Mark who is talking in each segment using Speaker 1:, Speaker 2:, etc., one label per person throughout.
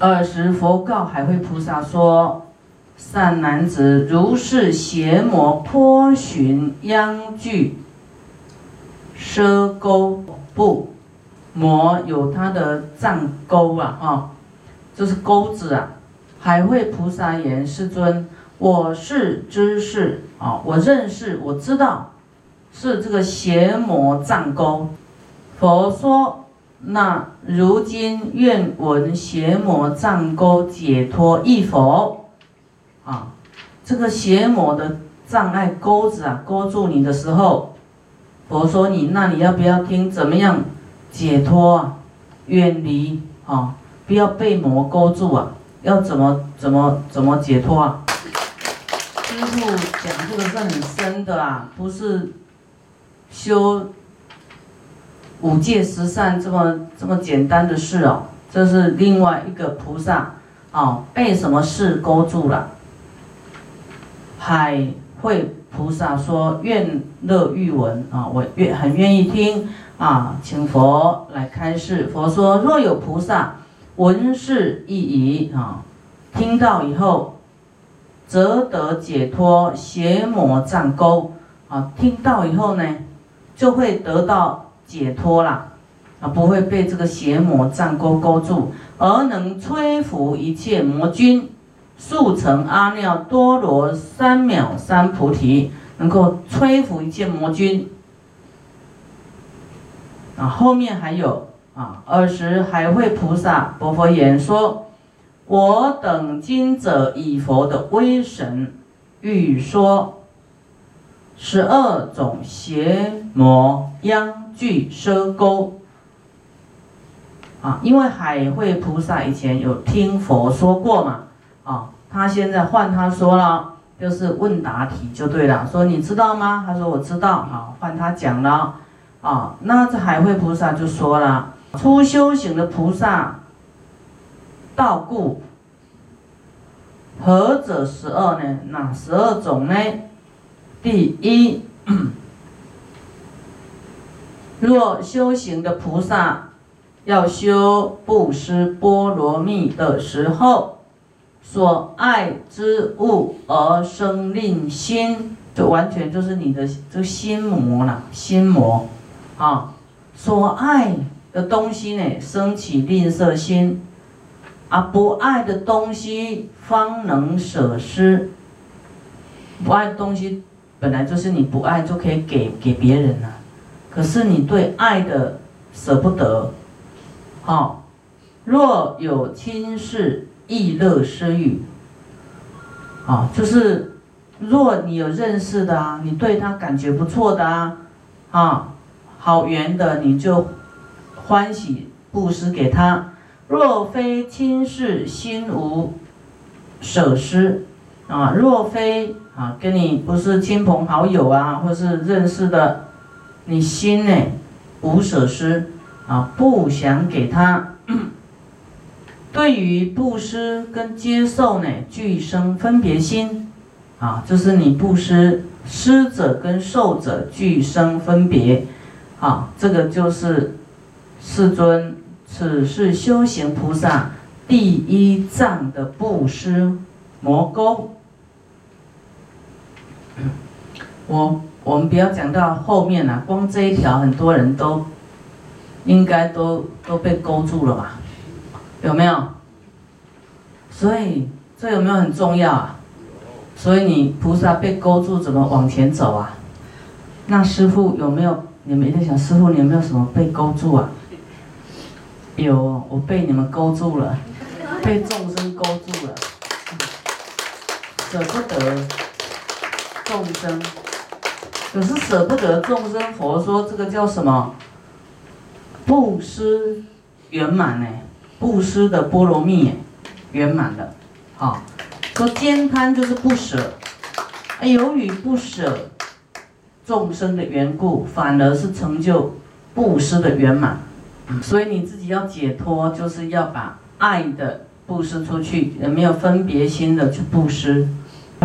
Speaker 1: 尔时佛告海会菩萨说：“善男子，如是邪魔颇寻殃具奢钩布，魔有它的藏钩啊，啊，这是钩子啊。海会菩萨言：世尊，我是知识啊，我认识，我知道是这个邪魔藏钩。佛说。”那如今愿闻邪魔障钩解脱易否？啊，这个邪魔的障碍钩子啊，勾住你的时候，佛说你，那你要不要听？怎么样解脱啊？远离啊，不要被魔勾住啊！要怎么怎么怎么解脱啊？师父讲这个是很深的啊，不是修。五戒十善这么这么简单的事哦，这是另外一个菩萨哦，被什么事勾住了？海会菩萨说：“愿乐欲闻啊，我愿很愿意听啊，请佛来开示。”佛说：“若有菩萨闻是意疑啊，听到以后，则得解脱邪魔障钩啊，听到以后呢，就会得到。”解脱了，啊，不会被这个邪魔战勾勾住，而能摧伏一切魔君，速成阿耨多罗三藐三菩提，能够摧伏一切魔君。啊，后面还有啊，二十海会菩萨佛佛言说：“我等今者以佛的威神，欲说十二种邪魔殃。”具奢钩啊，因为海会菩萨以前有听佛说过嘛，啊，他现在换他说了，就是问答题就对了，说你知道吗？他说我知道，好，换他讲了，啊，那这海会菩萨就说了，初修行的菩萨道故，何者十二呢？哪十二种呢？第一。若修行的菩萨要修布施波罗蜜的时候，所爱之物而生吝心，就完全就是你的这个心魔了，心魔啊，所爱的东西呢，升起吝啬心，而不爱的东西方能舍施。不爱的东西本来就是你不爱就可以给给别人了。可是你对爱的舍不得，好，若有亲事亦乐施欲，啊，就是若你有认识的啊，你对他感觉不错的啊，啊，好缘的你就欢喜布施给他；若非亲事，心无舍施，啊，若非啊跟你不是亲朋好友啊，或是认识的。你心呢，无舍施啊，不想给他。对于布施跟接受呢，俱生分别心啊，就是你布施施者跟受者俱生分别啊，这个就是世尊，此是修行菩萨第一藏的布施魔钩。我。我们不要讲到后面了，光这一条，很多人都应该都都被勾住了吧？有没有？所以这有没有很重要啊？所以你菩萨被勾住，怎么往前走啊？那师傅有没有？你们在想，师傅你有没有什么被勾住啊？有，我被你们勾住了，被众生勾住了，舍不得众生。可是舍不得众生，佛说这个叫什么？布施圆满呢？布施的波罗蜜圆满的，好，说兼贪就是不舍，由于不舍众生的缘故，反而是成就布施的圆满。所以你自己要解脱，就是要把爱的布施出去，也没有分别心的去布施。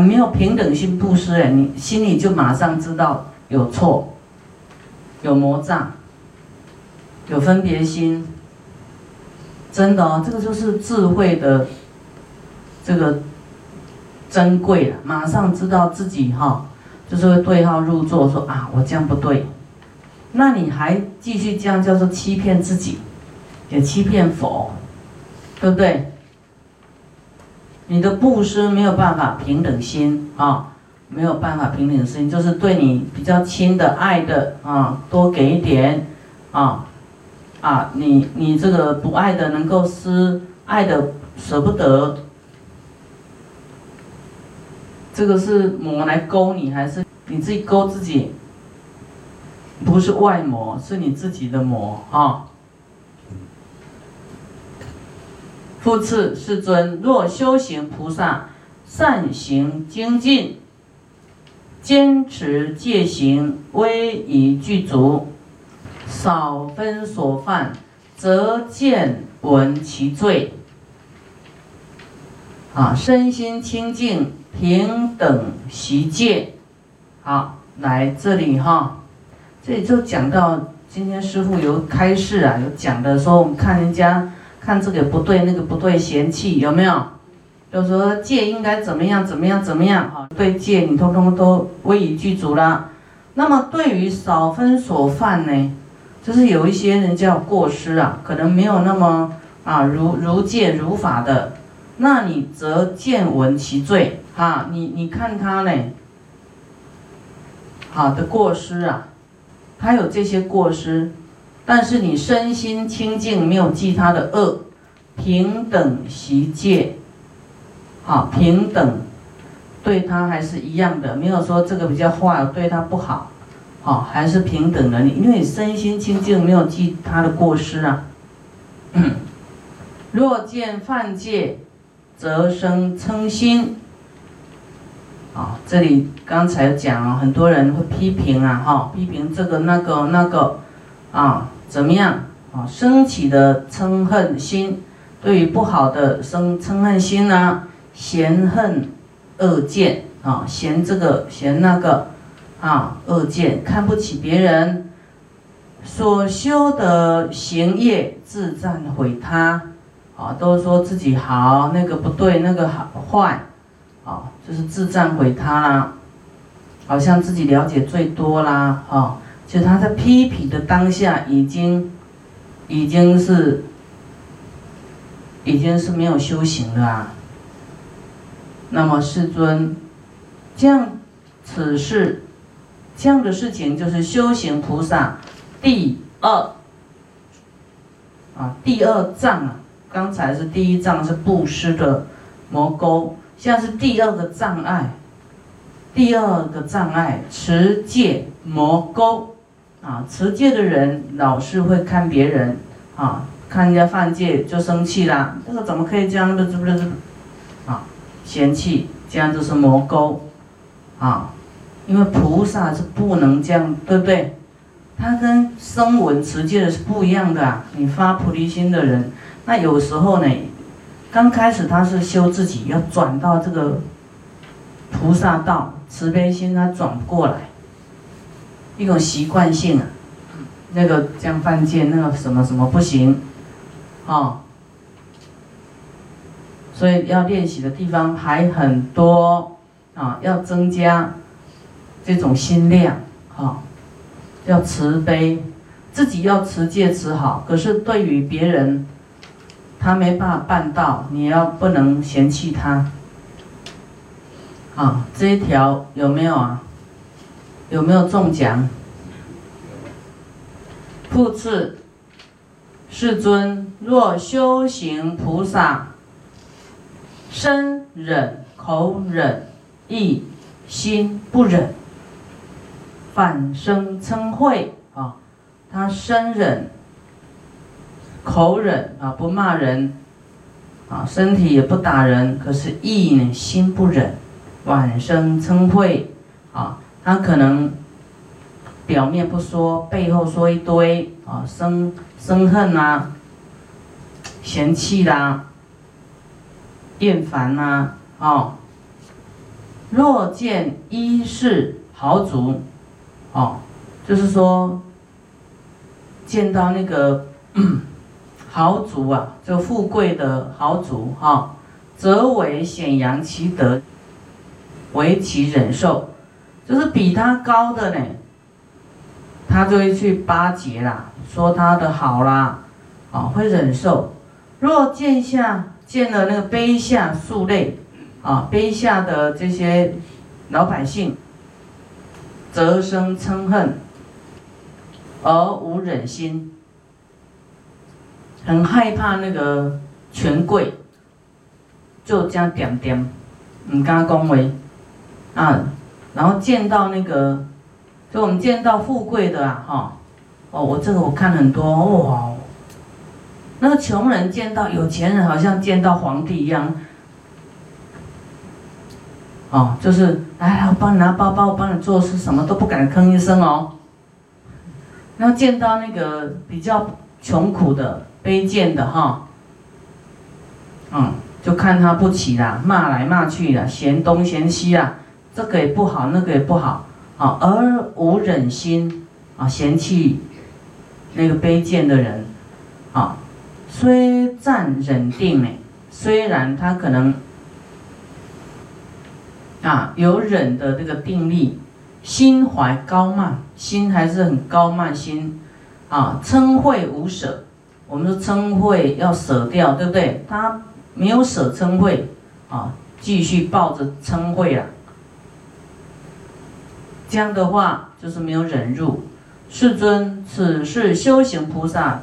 Speaker 1: 没有平等心布施哎，你心里就马上知道有错，有魔障，有分别心，真的哦，这个就是智慧的这个珍贵了，马上知道自己哈，就是会对号入座，说啊，我这样不对，那你还继续这样，叫做欺骗自己，也欺骗佛，对不对？你的布施没有办法平等心啊，没有办法平等心，就是对你比较亲的、爱的啊，多给一点啊。啊，你你这个不爱的能够施，爱的舍不得，这个是魔来勾你，还是你自己勾自己？不是外魔，是你自己的魔啊。复次，世尊，若修行菩萨善行精进，坚持戒行，威仪具足。少分所犯，则见闻其罪。啊，身心清净，平等习戒。好，来这里哈，这里就讲到今天师傅有开示啊，有讲的说，我们看人家看这个不对，那个不对，嫌弃有没有？就说戒应该怎么样，怎么样，怎么样？哈，对戒你通通都威以具足了。那么对于少分所犯呢？就是有一些人叫过失啊，可能没有那么啊如如戒如法的，那你则见闻其罪哈，你你看他呢，好的过失啊，他有这些过失，但是你身心清净，没有记他的恶，平等习戒，好平等，对他还是一样的，没有说这个比较坏，对他不好。好，还是平等的。你因为你身心清净，没有记他的过失啊。若见犯戒，则生嗔心。啊，这里刚才讲啊，很多人会批评啊，哈，批评这个那个那个，啊，怎么样啊？升起的嗔恨心，对于不好的生嗔恨心呢，嫌恨恶见啊，嫌这个嫌那个。啊，恶见看不起别人，所修的行业自赞毁他，啊，都说自己好，那个不对，那个好坏，啊，就是自赞毁他啦，好像自己了解最多啦，啊，其实他在批评的当下，已经，已经是，已经是没有修行了啊。那么世尊，这样，此事。这样的事情就是修行菩萨第二啊，第二障啊。刚才是第一障是布施的魔沟，现在是第二个障碍。第二个障碍持戒魔沟啊，持戒的人老是会看别人啊，看人家犯戒就生气啦。这个怎么可以这样的？是不是？啊，嫌弃，这样就是魔沟啊。因为菩萨是不能这样，对不对？他跟声闻持戒的是不一样的啊。你发菩提心的人，那有时候呢，刚开始他是修自己，要转到这个菩萨道，慈悲心他转不过来，一种习惯性啊。那个这样犯贱，那个什么什么不行，啊。所以要练习的地方还很多啊，要增加。这种心量，哈，要慈悲，自己要持戒持好。可是对于别人，他没办法办到，你要不能嫌弃他。啊，这一条有没有啊？有没有中奖？复次，世尊，若修行菩萨，身忍、口忍、意、心不忍。反生嗔恚啊，他身忍、口忍啊，不骂人啊，身体也不打人，可是意呢，心不忍，反生嗔恚啊，他可能表面不说，背后说一堆啊，生生恨啊，嫌弃啦，厌烦呐，啊，若见一世豪族。哦，就是说，见到那个豪族啊，就富贵的豪族哈，则为显扬其德，为其忍受，就是比他高的呢，他就会去巴结啦，说他的好啦，啊，会忍受。若见下见了那个卑下庶类，啊，卑下的这些老百姓，则生嗔恨，而无忍心。很害怕那个权贵，就这样点点，你跟他恭维，啊，然后见到那个，就我们见到富贵的啊，哈，哦，我这个我看很多哇，那个穷人见到有钱人，好像见到皇帝一样，哦，就是来来，我帮你拿包包，我帮你做事，什么都不敢吭一声哦，然后见到那个比较穷苦的。卑贱的哈，嗯，就看他不起啦，骂来骂去啦，嫌东嫌西啊，这个也不好，那个也不好，啊，而无忍心啊，嫌弃那个卑贱的人，啊，虽暂忍定呢，虽然他可能啊有忍的这个定力，心怀高慢，心还是很高慢心，啊，嗔慧无舍。我们说嗔慧要舍掉，对不对？他没有舍嗔慧，啊，继续抱着嗔恚啊，这样的话就是没有忍入。世尊，此是修行菩萨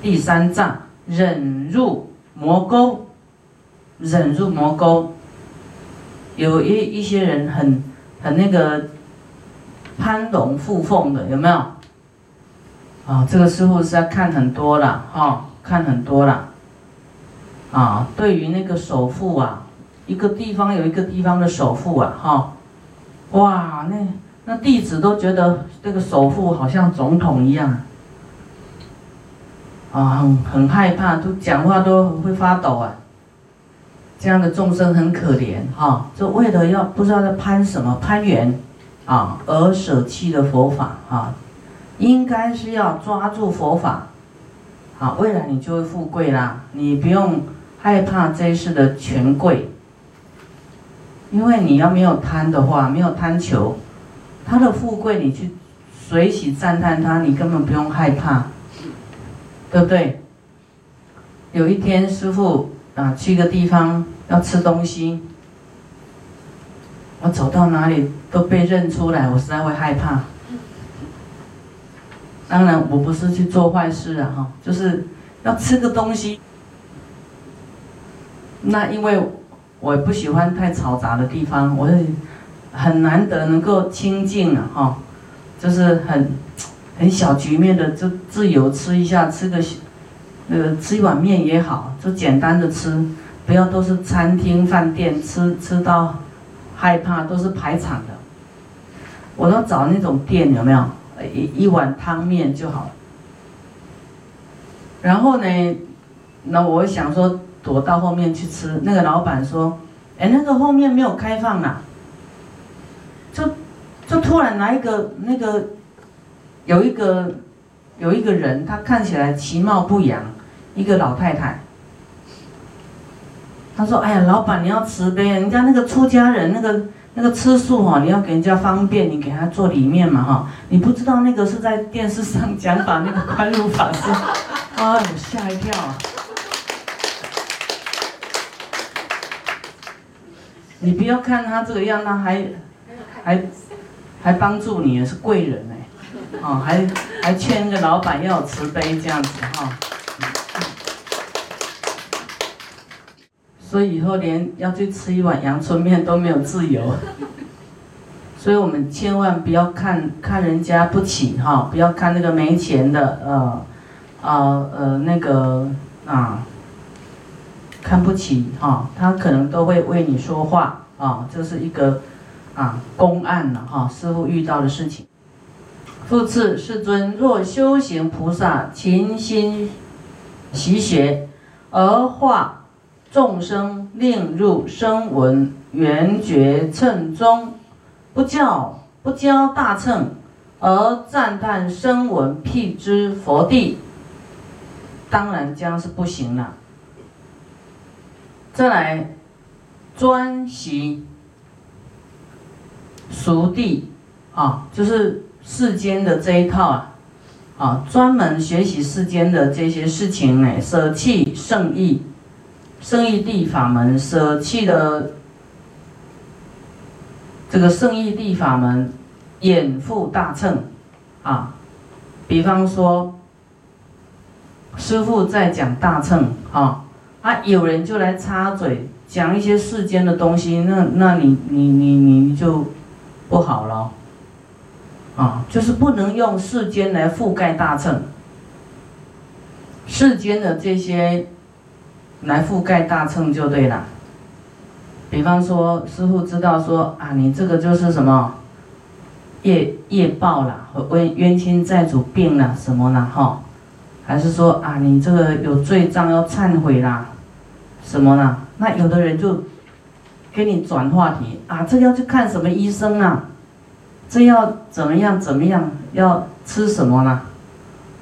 Speaker 1: 第三藏，忍入魔沟，忍入魔沟。有一一些人很很那个攀龙附凤的，有没有？啊，这个师傅是要看很多了哈，看很多了。啊，对于那个首富啊，一个地方有一个地方的首富啊，哈，哇，那那弟子都觉得这个首富好像总统一样，啊，很很害怕，都讲话都会发抖啊。这样的众生很可怜哈，就为了要不知道在攀什么攀缘，啊，而舍弃了佛法啊。应该是要抓住佛法，啊，未来你就会富贵啦。你不用害怕这一世的权贵，因为你要没有贪的话，没有贪求，他的富贵你去随喜赞叹他，你根本不用害怕，对不对？有一天师傅啊去个地方要吃东西，我走到哪里都被认出来，我实在会害怕。当然，我不是去做坏事啊，哈，就是要吃个东西。那因为我不喜欢太嘈杂的地方，我很难得能够清静啊，哈，就是很很小局面的，就自由吃一下，吃个那个吃一碗面也好，就简单的吃，不要都是餐厅饭店吃吃到害怕，都是排场的。我都找那种店，有没有？一一碗汤面就好。然后呢，那我想说躲到后面去吃。那个老板说：“哎，那个后面没有开放啊。”就就突然来一个那个有一个有一个人，他看起来其貌不扬，一个老太太。他说：“哎呀，老板你要慈悲，人家那个出家人那个。”那个吃素哈，你要给人家方便，你给他做里面嘛哈。你不知道那个是在电视上讲法，那个宽恕法师，啊，我吓一跳。你不要看他这个样，他还还还帮助你，是贵人哎，哦，还还劝那个老板要有慈悲这样子哈。所以以后连要去吃一碗阳春面都没有自由，所以我们千万不要看看人家不起哈，不要看那个没钱的呃，啊呃那个啊，看不起哈，他可能都会为你说话啊，这是一个啊公案了哈，师傅遇到的事情。复次，世尊若修行菩萨勤心习学而化。众生令入声闻缘觉称中，不教不教大乘，而赞叹声闻辟支佛地，当然将是不行了。再来，专习熟地啊，就是世间的这一套啊，啊，专门学习世间的这些事情呢，舍弃圣意，圣意地法门，舍弃的这个圣意地法门，掩覆大乘啊，比方说。师傅在讲大乘啊，啊，有人就来插嘴讲一些世间的东西，那那你你你你就不好了，啊，就是不能用世间来覆盖大乘，世间的这些来覆盖大乘就对了。比方说，师傅知道说啊，你这个就是什么业业报了，冤冤亲债主病了什么了哈。还是说啊，你这个有罪障要忏悔啦，什么呢？那有的人就给你转话题啊，这要去看什么医生啊？这要怎么样怎么样？要吃什么呢？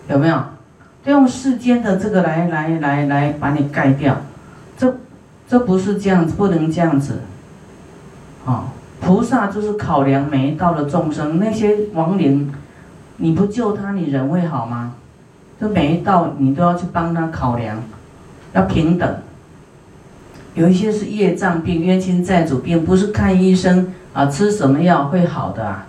Speaker 1: 有没有？用世间的这个来来来来把你盖掉，这这不是这样子，不能这样子。啊，菩萨就是考量每一道的众生，那些亡灵，你不救他，你人会好吗？就每一道你都要去帮他考量，要平等。有一些是业障病、冤亲债主病，不是看医生啊，吃什么药会好的啊。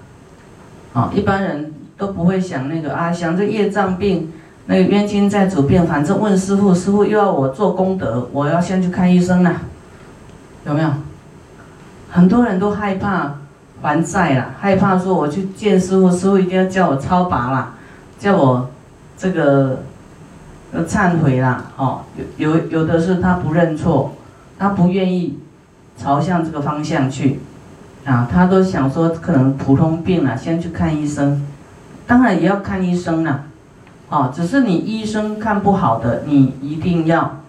Speaker 1: 啊，一般人都不会想那个啊，想这业障病、那个冤亲债主病，反正问师傅，师傅又要我做功德，我要先去看医生了，有没有？很多人都害怕还债了，害怕说我去见师傅，师傅一定要叫我超拔了，叫我。这个，呃，忏悔啦，哦，有有有的是他不认错，他不愿意朝向这个方向去，啊，他都想说可能普通病了，先去看医生，当然也要看医生啦，哦，只是你医生看不好的，你一定要，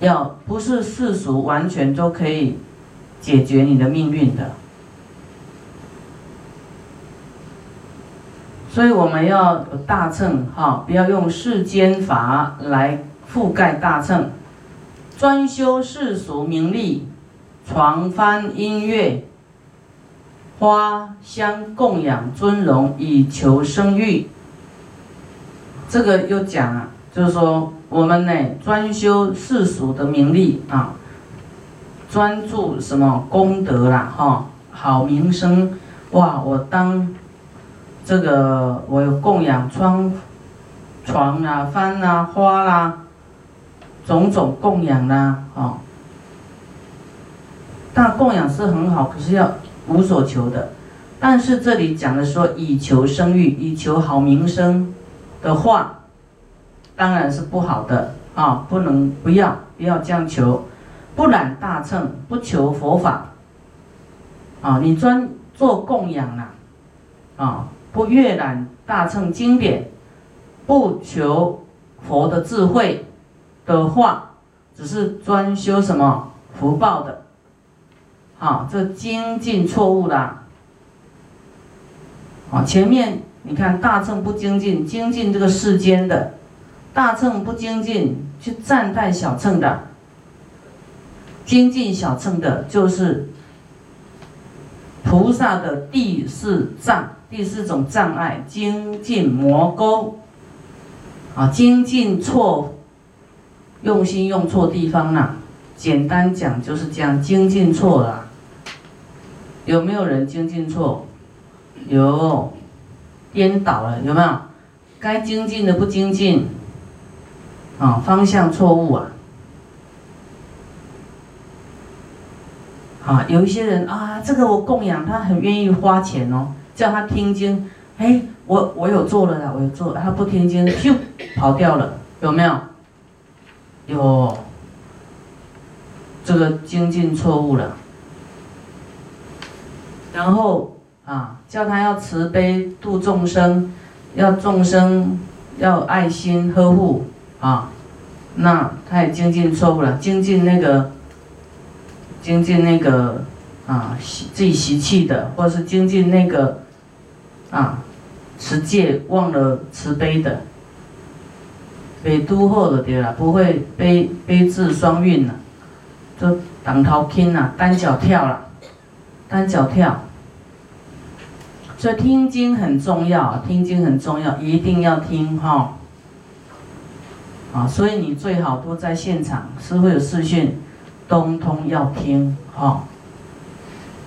Speaker 1: 要不是世俗完全都可以解决你的命运的。所以我们要大乘哈，不要用世间法来覆盖大乘，专修世俗名利、床幡音乐、花香供养尊荣，以求生育。这个又讲啊，就是说我们呢专修世俗的名利啊，专注什么功德啦哈，好名声哇，我当。这个我有供养窗、床啊、幡啊、花啦，种种供养啦，哦。但供养是很好，可是要无所求的。但是这里讲的说以求生育、以求好名声的话，当然是不好的啊，不能不要不要这样求，不染大乘，不求佛法。啊，你专做供养啦，啊。不阅览大乘经典，不求佛的智慧的话，只是专修什么福报的，好，这精进错误啦。好，前面你看大乘不精进，精进这个世间的，大乘不精进，去赞叹小乘的，精进小乘的，就是菩萨的第四障。第四种障碍，精进魔沟，啊，精进错，用心用错地方了。简单讲就是这样，精进错了。有没有人精进错？有，颠倒了，有没有？该精进的不精进，啊，方向错误啊。啊，有一些人啊，这个我供养他，很愿意花钱哦。叫他听经，哎，我我有做了啦，我有做，他不听经，咻跑掉了，有没有？有，这个精进错误了。然后啊，叫他要慈悲度众生，要众生要爱心呵护啊，那他也精进错误了，精进那个，精进那个啊，自己习气的，或是精进那个。啊，持戒忘了慈悲的，北都后的对了，不会悲悲智双运了，就挡头轻了，单脚跳了，单脚跳。所以听经很重要，听经很重要，一定要听哈。啊，所以你最好都在现场，师会有视讯，通通要听哈。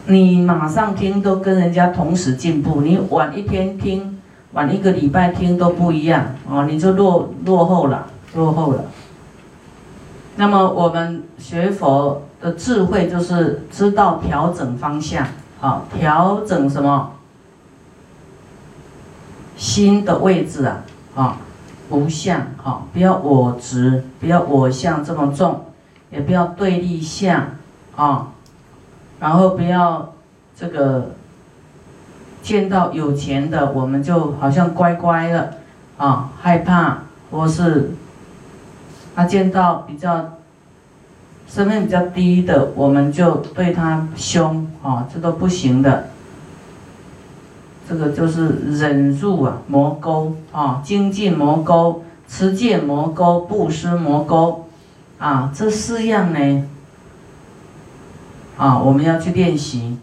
Speaker 1: 你马上听都跟人家同时进步，你晚一天听，晚一个礼拜听都不一样哦，你就落落后了，落后了。那么我们学佛的智慧就是知道调整方向，啊，调整什么？心的位置啊，啊，无相，啊，不要我执，不要我相这么重，也不要对立相，啊，然后不要这个见到有钱的，我们就好像乖乖的，啊，害怕，或是他见到比较身份比较低的，我们就对他凶，啊，这都不行的。这个就是忍辱啊，魔沟啊，精进魔沟，持戒魔沟，布施魔沟，啊，这四样呢，啊，我们要去练习。